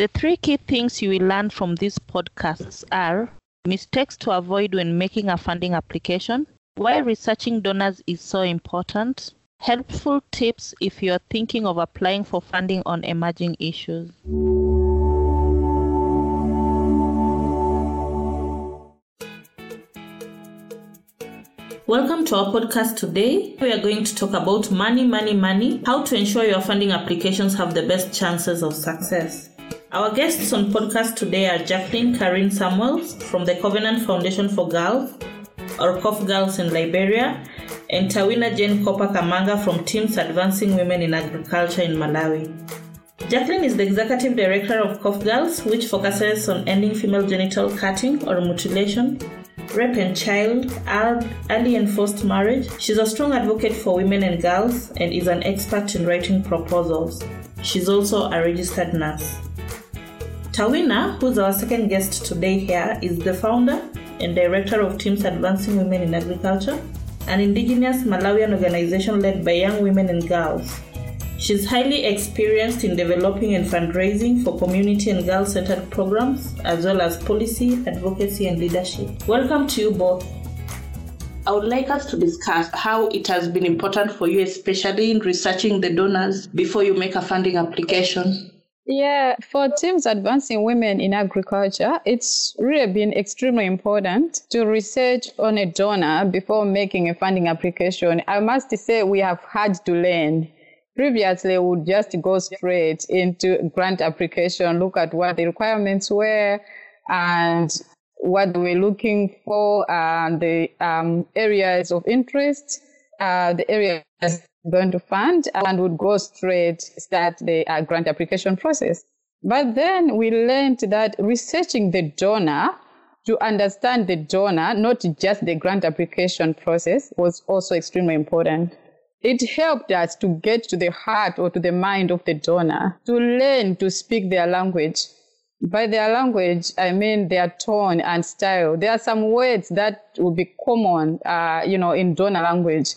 The three key things you will learn from these podcasts are mistakes to avoid when making a funding application, why researching donors is so important, helpful tips if you are thinking of applying for funding on emerging issues. Welcome to our podcast today. We are going to talk about money, money, money, how to ensure your funding applications have the best chances of success. Our guests on podcast today are Jacqueline Carine Samuels from the Covenant Foundation for Girls, or COF Girls in Liberia, and Tawina Jane Kopa Kamanga from Teams Advancing Women in Agriculture in Malawi. Jacqueline is the executive director of COF Girls, which focuses on ending female genital cutting or mutilation rape and child, early and forced marriage. She's a strong advocate for women and girls and is an expert in writing proposals. She's also a registered nurse. Tawina, who's our second guest today here, is the founder and director of Teams Advancing Women in Agriculture, an indigenous Malawian organization led by young women and girls. She's highly experienced in developing and fundraising for community and girl centered programs, as well as policy, advocacy, and leadership. Welcome to you both. I would like us to discuss how it has been important for you, especially in researching the donors before you make a funding application. Yeah, for teams advancing women in agriculture, it's really been extremely important to research on a donor before making a funding application. I must say we have had to learn Previously, we would just go straight into grant application, look at what the requirements were and what we're looking for, and the um, areas of interest, uh, the areas going to fund, and would go straight start the uh, grant application process. But then we learned that researching the donor to understand the donor, not just the grant application process, was also extremely important. It helped us to get to the heart or to the mind of the donor, to learn to speak their language. By their language, I mean their tone and style. There are some words that would be common, uh, you know, in donor language.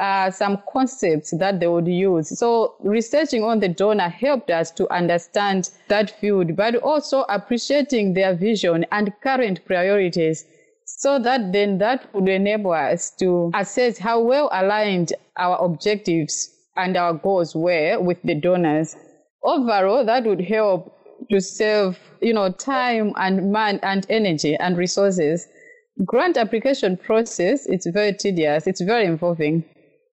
Uh, some concepts that they would use. So researching on the donor helped us to understand that field, but also appreciating their vision and current priorities so that then that would enable us to assess how well aligned our objectives and our goals were with the donors. Overall, that would help to save, you know, time and man and energy and resources. Grant application process, it's very tedious, it's very involving.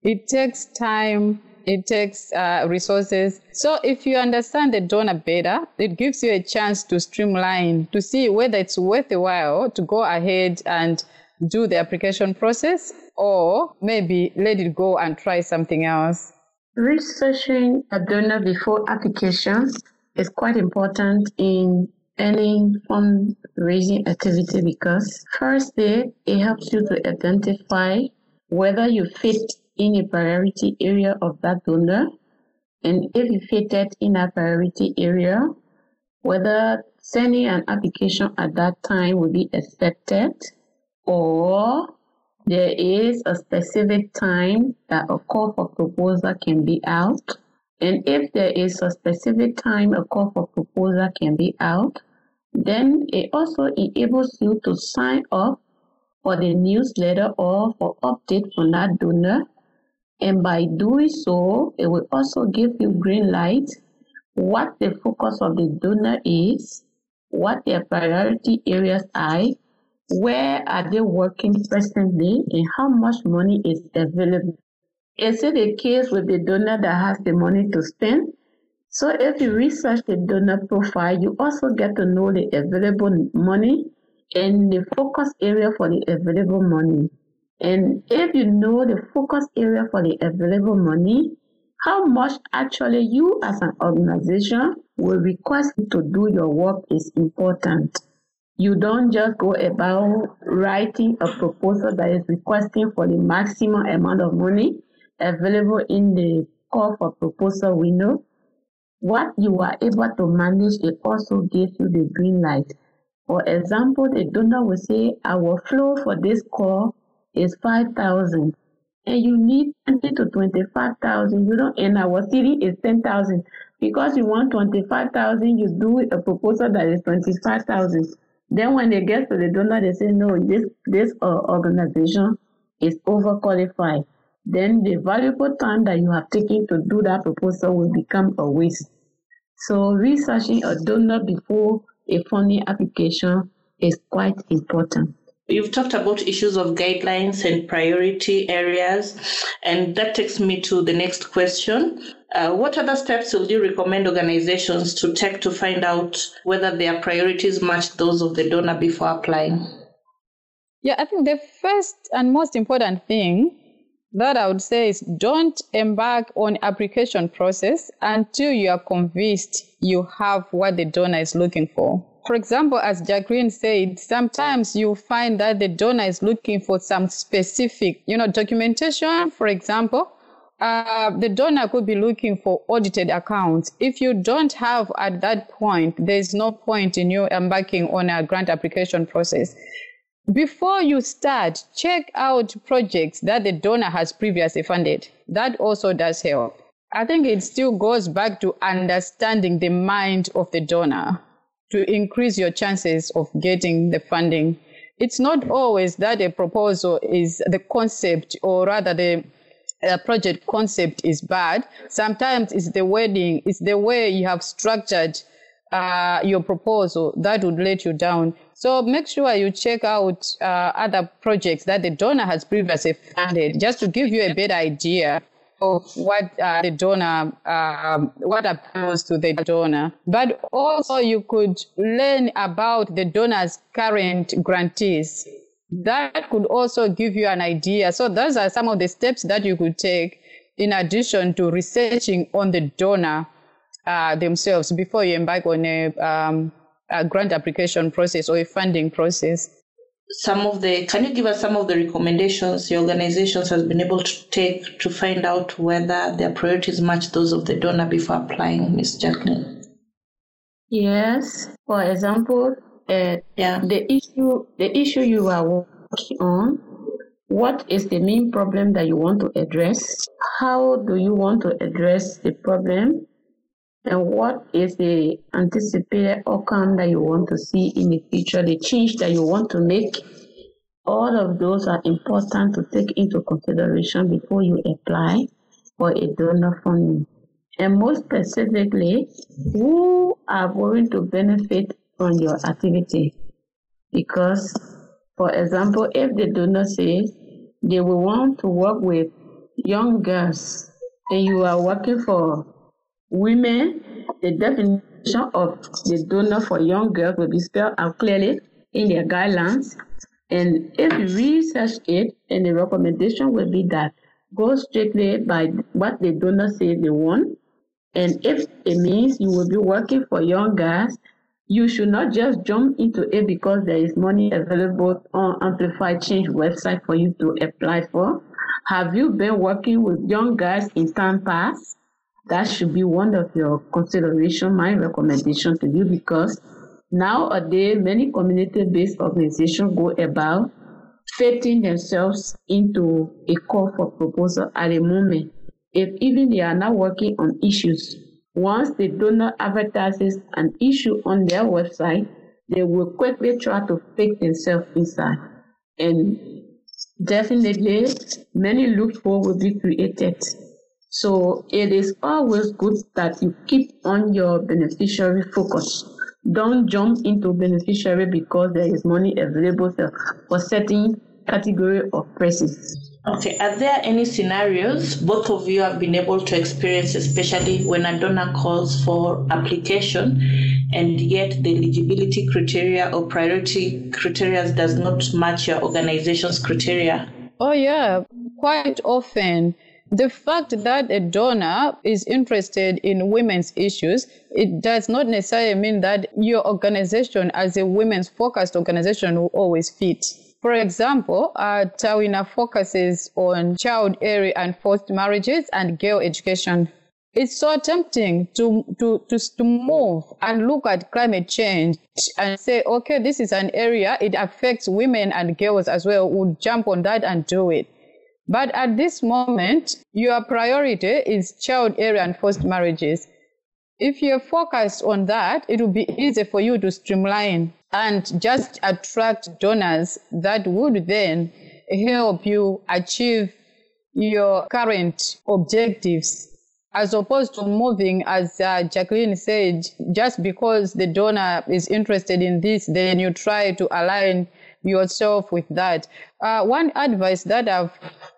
It takes time, it takes uh, resources. So if you understand the donor better, it gives you a chance to streamline, to see whether it's worth a while to go ahead and do the application process or maybe let it go and try something else. Researching a donor before application is quite important in any fundraising activity because firstly, it helps you to identify whether you fit in a priority area of that donor. And if you fitted in a priority area, whether sending an application at that time will be accepted or there is a specific time that a call for proposal can be out. And if there is a specific time a call for proposal can be out, then it also enables you to sign up for the newsletter or for update from that donor and by doing so, it will also give you green light what the focus of the donor is, what their priority areas are, where are they working presently, and how much money is available. Is it the case with the donor that has the money to spend? So if you research the donor profile, you also get to know the available money and the focus area for the available money. And if you know the focus area for the available money, how much actually you as an organization will request to do your work is important. You don't just go about writing a proposal that is requesting for the maximum amount of money available in the call for proposal window. What you are able to manage, it also gives you the green light. For example, the donor will say, our flow for this call is 5,000 and you need 20 to 25,000. You know, in our city is 10,000. because you want 25,000, you do a proposal that is 25,000. Then when they get to the donor, they say, no, this, this uh, organization is overqualified. Then the valuable time that you have taken to do that proposal will become a waste. So researching a donor before a funding application is quite important. You've talked about issues of guidelines and priority areas, and that takes me to the next question. Uh, what other steps will you recommend organizations to take to find out whether their priorities match those of the donor before applying? Yeah, I think the first and most important thing that I would say is don't embark on application process until you are convinced you have what the donor is looking for. For example, as Jacqueline said, sometimes you find that the donor is looking for some specific, you know, documentation, for example. Uh, the donor could be looking for audited accounts. If you don't have at that point, there's no point in you embarking on a grant application process. Before you start, check out projects that the donor has previously funded. That also does help. I think it still goes back to understanding the mind of the donor to increase your chances of getting the funding. It's not always that a proposal is the concept or rather the uh, project concept is bad. Sometimes it's the wording, it's the way you have structured uh, your proposal that would let you down. So make sure you check out uh, other projects that the donor has previously funded just to give you a better idea of what uh, the donor, uh, what appeals to the donor. But also you could learn about the donor's current grantees. That could also give you an idea. So those are some of the steps that you could take in addition to researching on the donor uh, themselves before you embark on a, um, a grant application process or a funding process some of the can you give us some of the recommendations your organizations has been able to take to find out whether their priorities match those of the donor before applying miss jacqueline? Yes. For example uh, yeah. the issue the issue you are working on what is the main problem that you want to address? How do you want to address the problem and what is the anticipated outcome that you want to see in the future, the change that you want to make. All of those are important to take into consideration before you apply for a donor funding. And most specifically, who are going to benefit from your activity? Because, for example, if the donor says they will want to work with young girls and you are working for women, the definition of the donor for young girls will be spelled out clearly in their guidelines. And if you research it, and the recommendation will be that go strictly by what the donor says they want. And if it means you will be working for young girls, you should not just jump into it because there is money available on AmplifyChange website for you to apply for. Have you been working with young guys in time past? That should be one of your consideration, my recommendation to you, because nowadays many community-based organizations go about fitting themselves into a call for proposal at a moment. If even they are not working on issues, once the donor advertises an issue on their website, they will quickly try to fit themselves inside. And definitely, many loopholes will be created so it is always good that you keep on your beneficiary focus. Don't jump into beneficiary because there is money available for certain category of persons. Okay, are there any scenarios both of you have been able to experience, especially when a donor calls for application and yet the eligibility criteria or priority criteria does not match your organization's criteria? Oh, yeah, quite often the fact that a donor is interested in women's issues, it does not necessarily mean that your organization as a women's focused organization will always fit. For example, uh, Tawina focuses on child early and forced marriages and girl education. It's so tempting to, to, to, to move and look at climate change and say, okay, this is an area, it affects women and girls as well. We'll jump on that and do it. But at this moment, your priority is child area and forced marriages. If you're focused on that, it will be easy for you to streamline and just attract donors that would then help you achieve your current objectives as opposed to moving, as uh, Jacqueline said, just because the donor is interested in this, then you try to align yourself with that. Uh, one advice that I've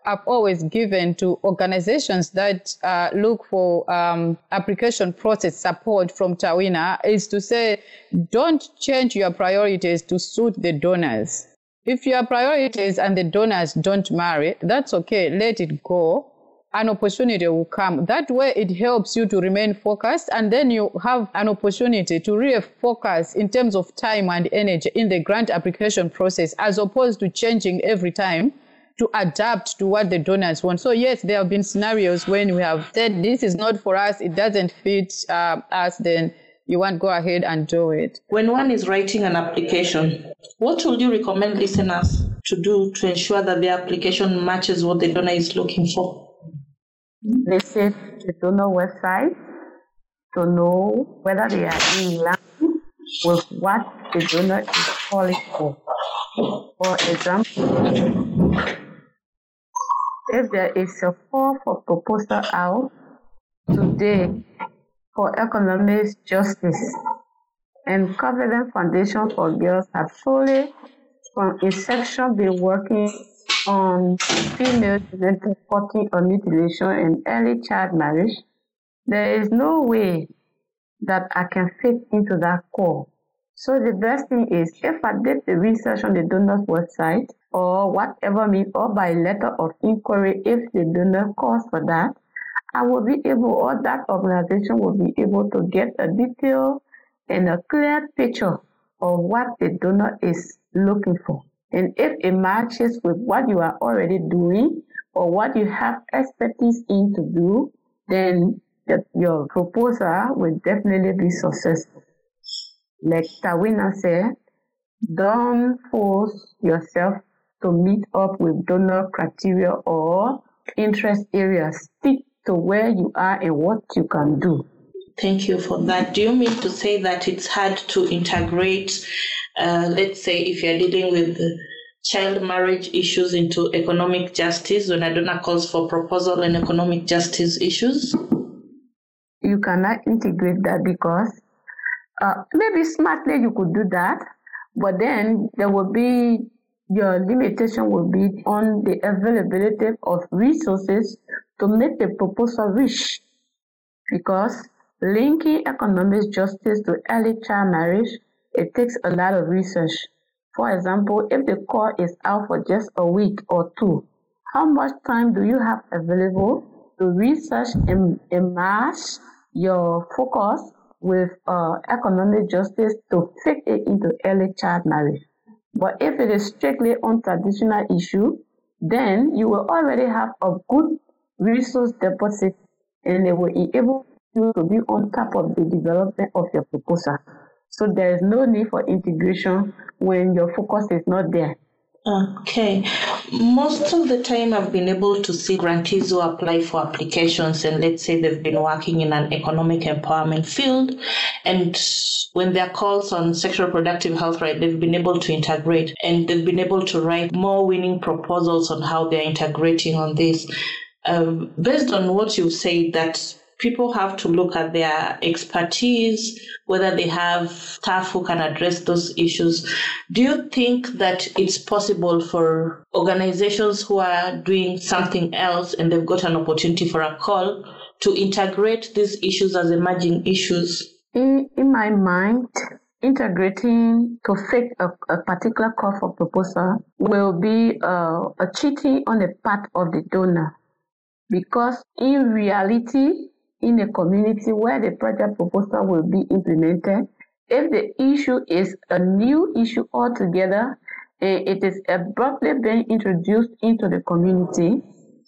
I've always given to organizations that uh, look for um, application process support from Tawina is to say, don't change your priorities to suit the donors. If your priorities and the donors don't marry, that's okay. Let it go an opportunity will come. That way, it helps you to remain focused, and then you have an opportunity to refocus in terms of time and energy in the grant application process, as opposed to changing every time to adapt to what the donors want. So yes, there have been scenarios when we have said this is not for us, it doesn't fit uh, us, then you want go ahead and do it. When one is writing an application, what would you recommend listeners to do to ensure that their application matches what the donor is looking for? Visit the donor website to know whether they are in line with what the donor is calling for. For example, if there is a call for proposal out today for economic justice and Covenant Foundation for Girls have fully from inception been working Um, on female genital cutting or mutilation and early child marriage, there is no way that I can fit into that core. So the best thing is if I did the research on the donor's website or whatever means or by letter of inquiry if the donor calls for that, I will be able or that organization will be able to get a detailed and a clear picture of what the donor is looking for. And if it matches with what you are already doing or what you have expertise in to do, then your proposal will definitely be successful. Like Tawina said, don't force yourself to meet up with donor criteria or interest areas. Stick to where you are and what you can do. Thank you for that. Do you mean to say that it's hard to integrate uh, let's say if you're dealing with child marriage issues into economic justice when a donor calls for proposal and economic justice issues? You cannot integrate that because uh, maybe smartly you could do that, but then there will be your limitation will be on the availability of resources to make the proposal reach because linking economic justice to early child marriage it takes a lot of research. For example, if the call is out for just a week or two, how much time do you have available to research and, match your focus with uh, economic justice to fit it into early child marriage? But if it is strictly on traditional issue, then you will already have a good resource deposit and it will enable you to be on top of the development of your proposal. So there is no need for integration when your focus is not there. Okay. Most of the time, I've been able to see grantees who apply for applications, and let's say they've been working in an economic empowerment field, and when their calls on sexual reproductive health right, they've been able to integrate, and they've been able to write more winning proposals on how they're integrating on this. Um, based on what you say, that people have to look at their expertise, whether they have staff who can address those issues. Do you think that it's possible for organizations who are doing something else and they've got an opportunity for a call to integrate these issues as emerging issues? In, in my mind, integrating to fit a, a, particular call for proposal will be uh, a cheating on the part of the donor because in reality in a community where the project proposal will be implemented, if the issue is a new issue altogether and it is abruptly being introduced into the community,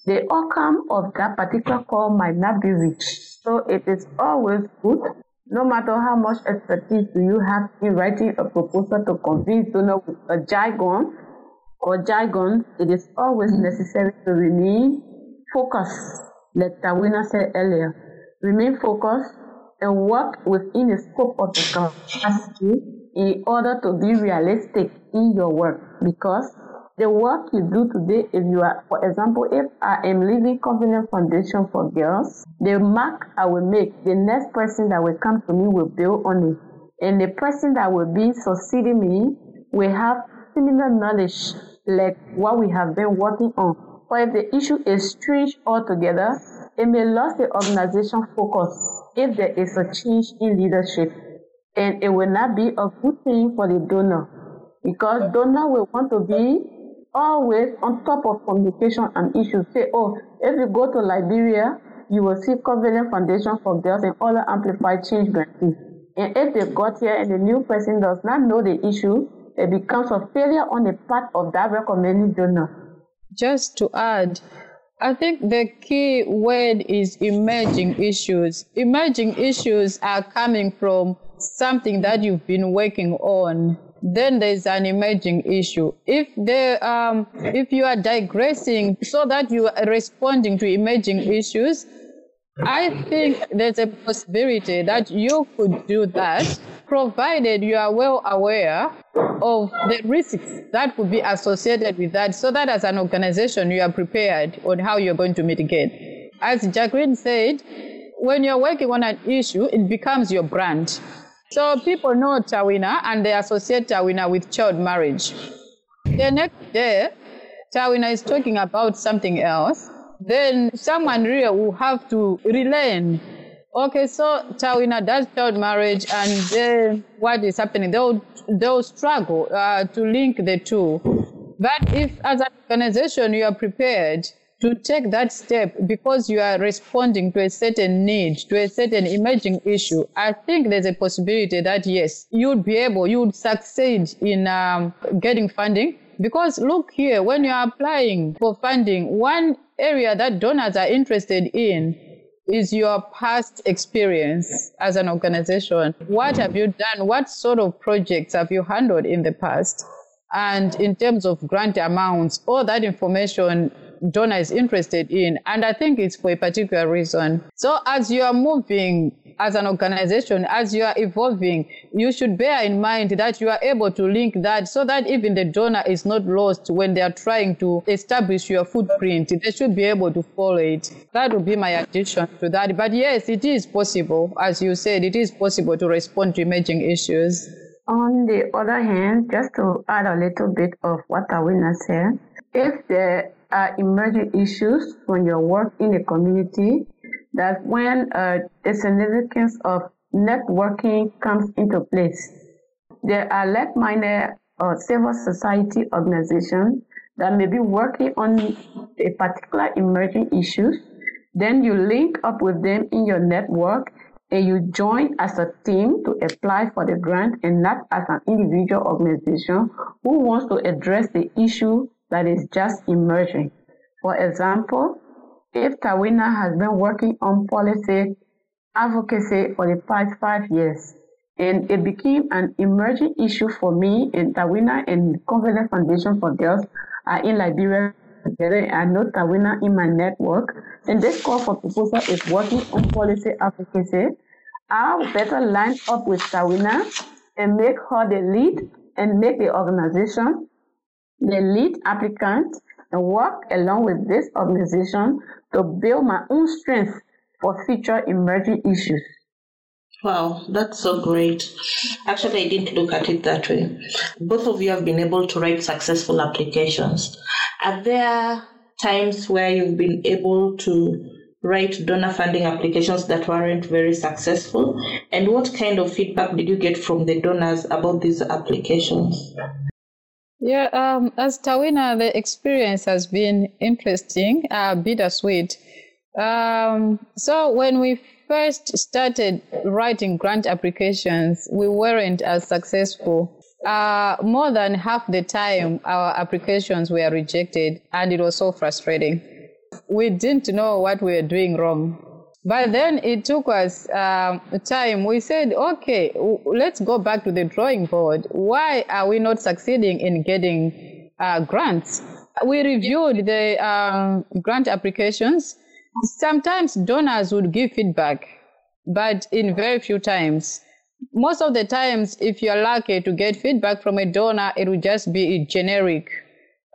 the outcome of that particular call might not be reached. So it is always good, no matter how much expertise do you have in writing a proposal to convince donor with a jargon or jargon, it is always necessary to remain focused, like Tawina said earlier remain focused and work within the scope of the capacity in order to be realistic in your work because the work you do today, if you are, for example, if I am leaving Covenant Foundation for Girls, the mark I will make, the next person that will come to me will build on it. And the person that will be succeeding me will have similar knowledge like what we have been working on. But if the issue is strange altogether, it may lose the organization focus if there is a change in leadership. And it will not be a good thing for the donor because donor will want to be always on top of communication and issues. Say, oh, if you go to Liberia, you will see Covenant Foundation for Girls and other AmplifyChange grantees. And if they got here and the new person does not know the issue, it becomes a failure on the part of that recommending donor. Just to add, I think the key word is emerging issues. Emerging issues are coming from something that you've been working on then there's an emerging issue. If they, um, if you are digressing so that you are responding to emerging issues, I think there's a possibility that you could do that, provided you are well aware of the risks that would be associated with that, so that as an organization you are prepared on how you're going to mitigate. As Jacqueline said, when you're working on an issue, it becomes your brand. So people know Tawina and they associate Tawina with child marriage. The next day, Tawina is talking about something else. Then someone really will have to relearn. Okay, so Tawina does child marriage, and then what is happening? They'll they'll struggle uh, to link the two. But if, as an organization, you are prepared to take that step because you are responding to a certain need, to a certain emerging issue, I think there's a possibility that yes, you'd be able, you'd succeed in um, getting funding. Because look here, when you're applying for funding, one area that donors are interested in is your past experience as an organization. What have you done? What sort of projects have you handled in the past? And in terms of grant amounts, all that information donor is interested in. And I think it's for a particular reason. So as you are moving as an organization, as you are evolving, you should bear in mind that you are able to link that so that even the donor is not lost when they are trying to establish your footprint. They should be able to follow it. That would be my addition to that. But yes, it is possible. As you said, it is possible to respond to emerging issues. On the other hand, just to add a little bit of what Tawina said, if there are emerging issues from your work in the community, that when uh, the significance of networking comes into place. There are like-minded uh, civil society organizations that may be working on a particular emerging issues. Then you link up with them in your network and you join as a team to apply for the grant and not as an individual organization who wants to address the issue that is just emerging. For example, if Tawina has been working on policy advocacy for the past five years, and it became an emerging issue for me and Tawina and Covenant Foundation for Girls are in Liberia together. I know Tawina in my network, and this call for proposal is working on policy advocacy. I'll better line up with Tawina and make her the lead and make the organization the lead applicant and work along with this organization to build my own strength for future emerging issues. Wow, that's so great. Actually, I didn't look at it that way. Both of you have been able to write successful applications. Are there times where you've been able to write donor funding applications that weren't very successful? And what kind of feedback did you get from the donors about these applications? Yeah, um, as Tawina, the experience has been interesting, uh, bittersweet. Um, so when we first started writing grant applications, we weren't as successful. Uh, more than half the time, our applications were rejected, and it was so frustrating. We didn't know what we were doing wrong. But then it took us um, time. We said, okay, w- let's go back to the drawing board. Why are we not succeeding in getting uh, grants? We reviewed the um, grant applications. Sometimes donors would give feedback but in very few times. Most of the times, if you're lucky to get feedback from a donor, it will just be generic.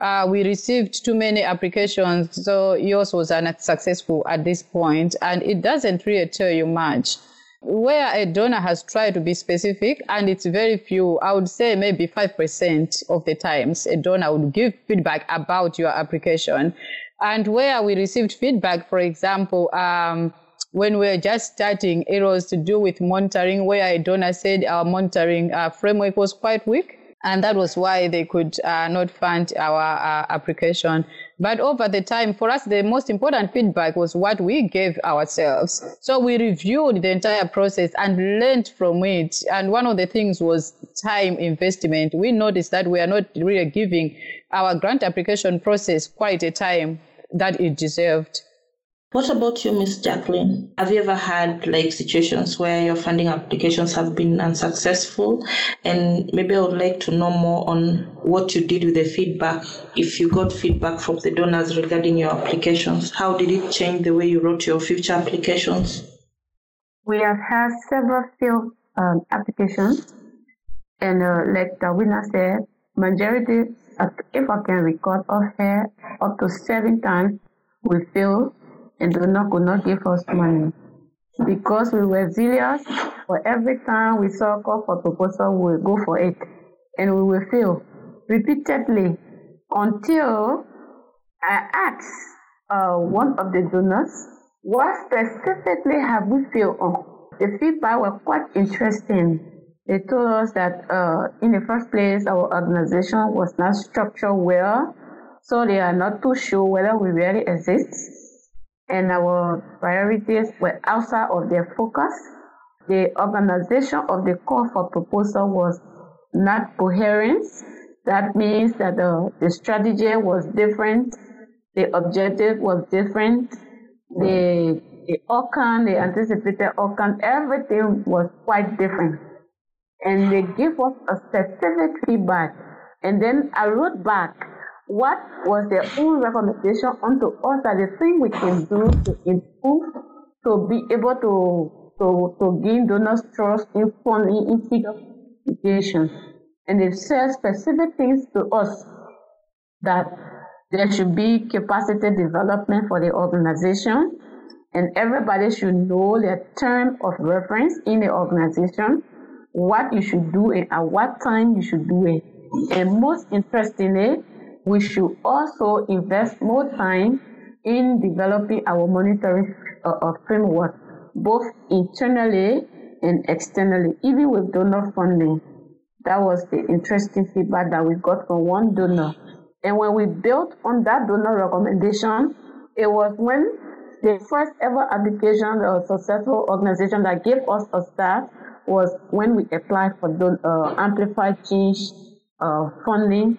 Uh, we received too many applications, so yours was unsuccessful at this point, and it doesn't really tell you much where a donor has tried to be specific, and it's very few, I would say maybe 5% of the times a donor would give feedback about your application. And where we received feedback, for example, um, when we were just starting, it was to do with monitoring, where a donor said our monitoring uh, framework was quite weak. And that was why they could uh, not fund our uh, application. But over the time, for us, the most important feedback was what we gave ourselves. So we reviewed the entire process and learned from it. And one of the things was time investment. We noticed that we are not really giving our grant application process quite a time that it deserved. What about you, Miss Jacqueline? Have you ever had like situations where your funding applications have been unsuccessful? And maybe I would like to know more on what you did with the feedback. If you got feedback from the donors regarding your applications, how did it change the way you wrote your future applications? We have had several field um, applications, and uh, like Tawina said, majority, if I can record off here, up to seven times we failed and donor could not give us money. Because we were zealous, for every time we saw a call for proposal, we would go for it. And we will fail repeatedly until I asked uh, one of the donors, what specifically have we failed on? The feedback was quite interesting. They told us that uh, in the first place, our organization was not structured well, so they are not too sure whether we really exist and our priorities were outside of their focus. The organization of the call for proposal was not coherent. That means that the, the strategy was different, the objective was different, the, the outcome, the anticipated outcome, everything was quite different. And they gave us a specific feedback. And then I wrote back what was their own recommendation unto us that the thing we can do to improve, to be able to to, to gain donors' trust in funding in education. And they said specific things to us that there should be capacity development for the organization, and everybody should know their term of reference in the organization, what you should do and at what time you should do it. And most interestingly, we should also invest more time in developing our monitoring uh, framework, both internally and externally, even with donor funding. That was the interesting feedback that we got from one donor. And when we built on that donor recommendation, it was when the first ever application of successful organization that gave us a start was when we applied for the uh, AmplifyChange uh, funding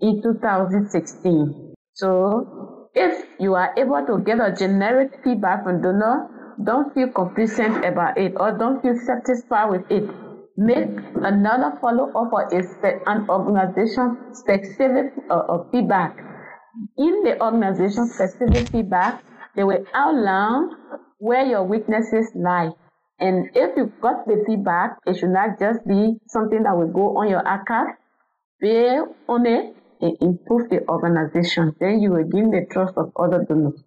in 2016. So if you are able to get a generic feedback from donor, don't feel complacent about it or don't feel satisfied with it. Make another follow up or an organization specific uh, feedback. In the organization specific feedback, they will outline where your weaknesses lie. And if you got the feedback, it should not just be something that will go on your archive. Be on it improve the organization, then you will gain the trust of other donors.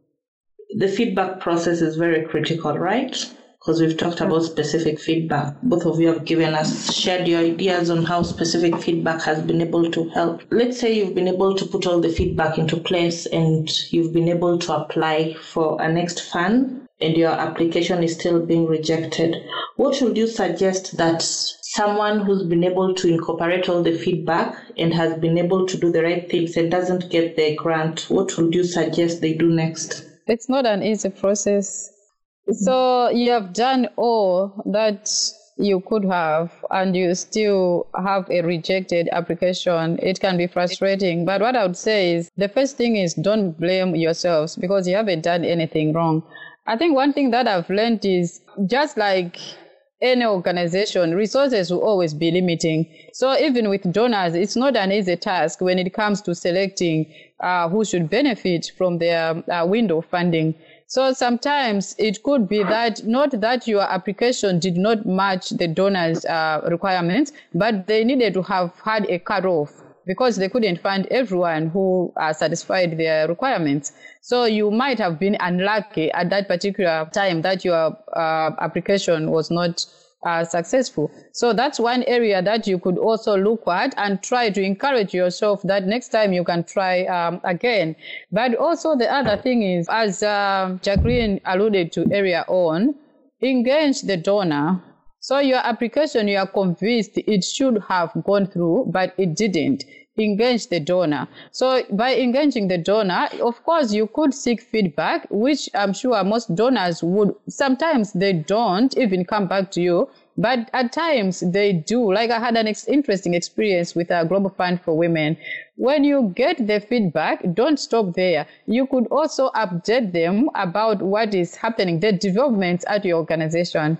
The feedback process is very critical, right? Because we've talked about specific feedback. Both of you have given us, shared your ideas on how specific feedback has been able to help. Let's say you've been able to put all the feedback into place and you've been able to apply for a next fund and your application is still being rejected. What would you suggest that someone who's been able to incorporate all the feedback and has been able to do the right things and doesn't get the grant, what would you suggest they do next? It's not an easy process. So you have done all that you could have and you still have a rejected application, it can be frustrating. But what I would say is the first thing is don't blame yourselves because you haven't done anything wrong. I think one thing that I've learned is just like any organization, resources will always be limiting. So even with donors, it's not an easy task when it comes to selecting uh, who should benefit from their uh, window funding. So sometimes it could be that not that your application did not match the donor's uh, requirements, but they needed to have had a cutoff because they couldn't find everyone who uh, satisfied their requirements. So you might have been unlucky at that particular time that your uh, application was not uh, successful. So that's one area that you could also look at and try to encourage yourself that next time you can try um, again. But also the other thing is, as uh, Jacqueline alluded to earlier on, engage the donor. So your application, you are convinced it should have gone through, but it didn't engage the donor. So by engaging the donor, of course, you could seek feedback, which I'm sure most donors would. Sometimes they don't even come back to you, but at times they do. Like I had an ex- interesting experience with a Global Fund for Women. When you get the feedback, don't stop there. You could also update them about what is happening, the developments at your organization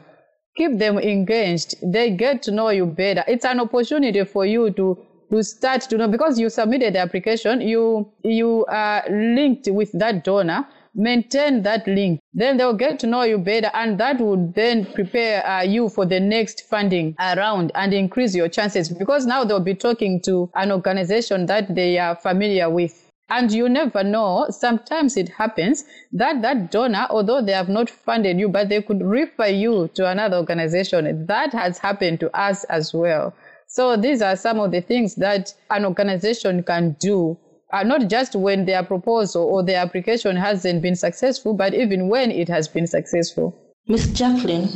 keep them engaged. They get to know you better. It's an opportunity for you to to start to know because you submitted the application, you you are linked with that donor. Maintain that link. Then they'll get to know you better, and that would then prepare uh, you for the next funding round and increase your chances because now they'll be talking to an organization that they are familiar with. And you never know, sometimes it happens that that donor, although they have not funded you, but they could refer you to another organization. That has happened to us as well. So these are some of the things that an organization can do, uh, not just when their proposal or their application hasn't been successful, but even when it has been successful. Miss Jacqueline,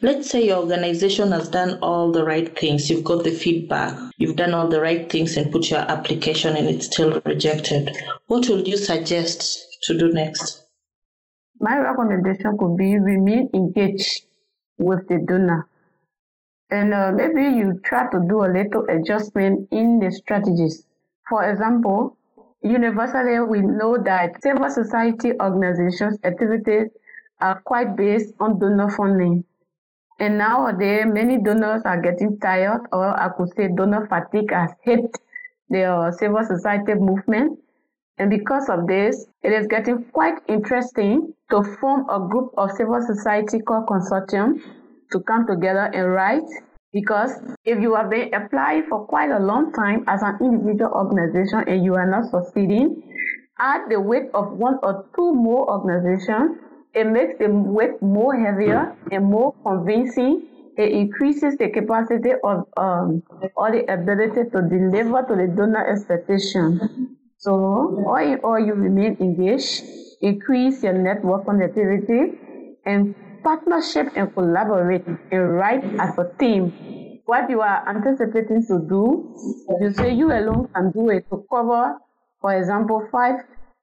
let's say your organization has done all the right things. You've got the feedback. You've done all the right things and put your application and it's still rejected. What would you suggest to do next? My recommendation could be remain engaged with the donor and uh, maybe you try to do a little adjustment in the strategies. For example, universally we know that civil society organizations activities are quite based on donor funding. And nowadays, many donors are getting tired, or I could say donor fatigue has hit the civil society movement. And because of this, it is getting quite interesting to form a group of civil society called consortium to come together and write because if you have been applying for quite a long time as an individual organization and you are not succeeding, add the weight of one or two more organizations, it makes the weight more heavier and more convincing. It increases the capacity of um, or the ability to deliver to the donor expectation. So, all in all, you remain engaged, increase your network connectivity, and partnership and collaborate and write as a team. What you are anticipating to do, you say you alone can do it to cover, for example, five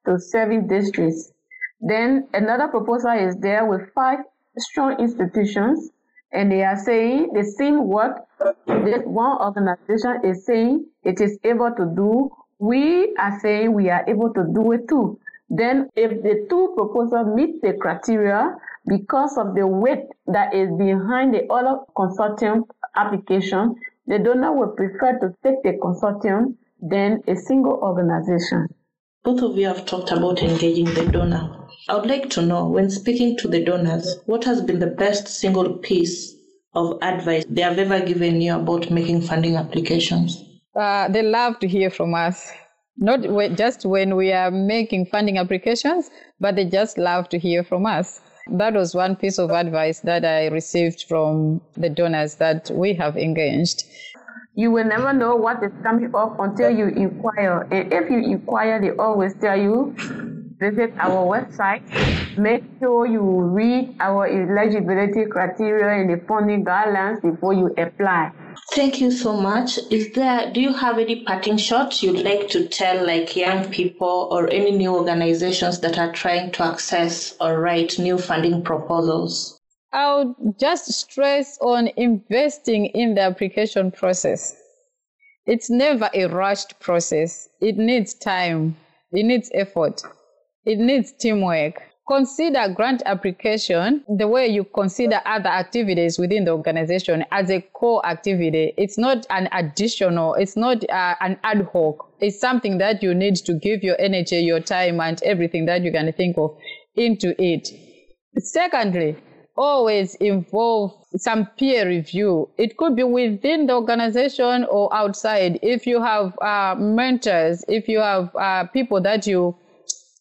to seven districts. Then another proposal is there with five strong institutions, and they are saying the same work this one organization is saying it is able to do. We are saying we are able to do it too. Then, if the two proposals meet the criteria, because of the weight that is behind the other consortium application, the donor will prefer to take the consortium than a single organization. Both of you have talked about engaging the donor. I would like to know, when speaking to the donors, what has been the best single piece of advice they have ever given you about making funding applications? Uh, they love to hear from us. Not just when we are making funding applications, but they just love to hear from us. That was one piece of advice that I received from the donors that we have engaged. You will never know what is coming up until you inquire. And if you inquire, they always tell you visit our website. Make sure you read our eligibility criteria and the funding guidelines before you apply. Thank you so much. Is there do you have any parting shots you'd like to tell like young people or any new organizations that are trying to access or write new funding proposals? I'll just stress on investing in the application process. It's never a rushed process. It needs time. It needs effort. It needs teamwork consider grant application the way you consider other activities within the organization as a core activity. It's not an additional, it's not uh, an ad hoc. It's something that you need to give your energy, your time, and everything that you can think of into it. Secondly, always involve some peer review. It could be within the organization or outside. If you have uh, mentors, if you have uh, people that you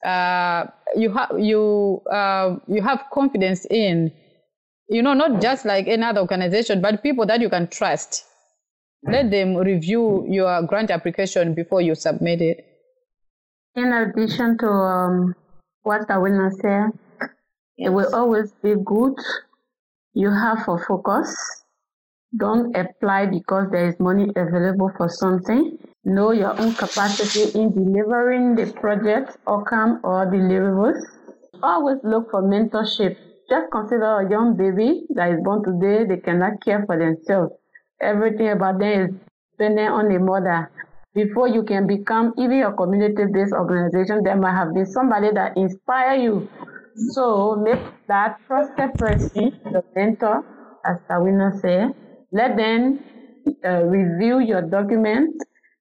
uh, you have you uh, you have confidence in, you know, not just like another organization, but people that you can trust. Let them review your grant application before you submit it. In addition to um, what I will say, it will always be good you have a focus. Don't apply because there is money available for something. Know your own capacity in delivering the project, outcome, or deliverables. Always look for mentorship. Just consider a young baby that is born today, they cannot care for themselves. Everything about them is dependent on the mother. Before you can become even a community-based organization, there might have been somebody that inspire you so make that trusted person the mentor, as Tawina said. Let them uh, review your document.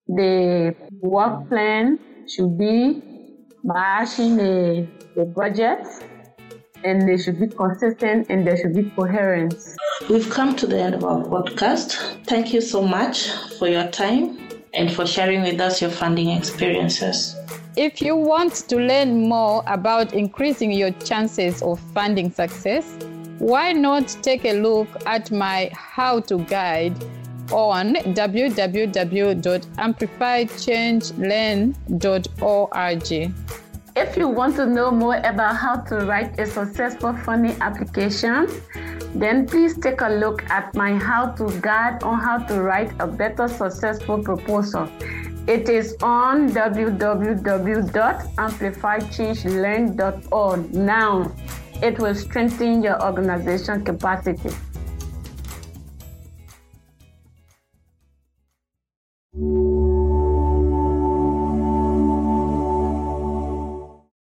The work plan should be matching the, the budget and they should be consistent and there should be coherence. We've come to the end of our podcast. Thank you so much for your time and for sharing with us your funding experiences. If you want to learn more about increasing your chances of funding success, why not take a look at my how to guide on www.amplifychangelearn.org. If you want to know more about how to write a successful funding application, then please take a look at my how to guide on how to write a better successful proposal. It is on www.amplifychangelearn.org. Now, it will strengthen your organization capacity. Thank you.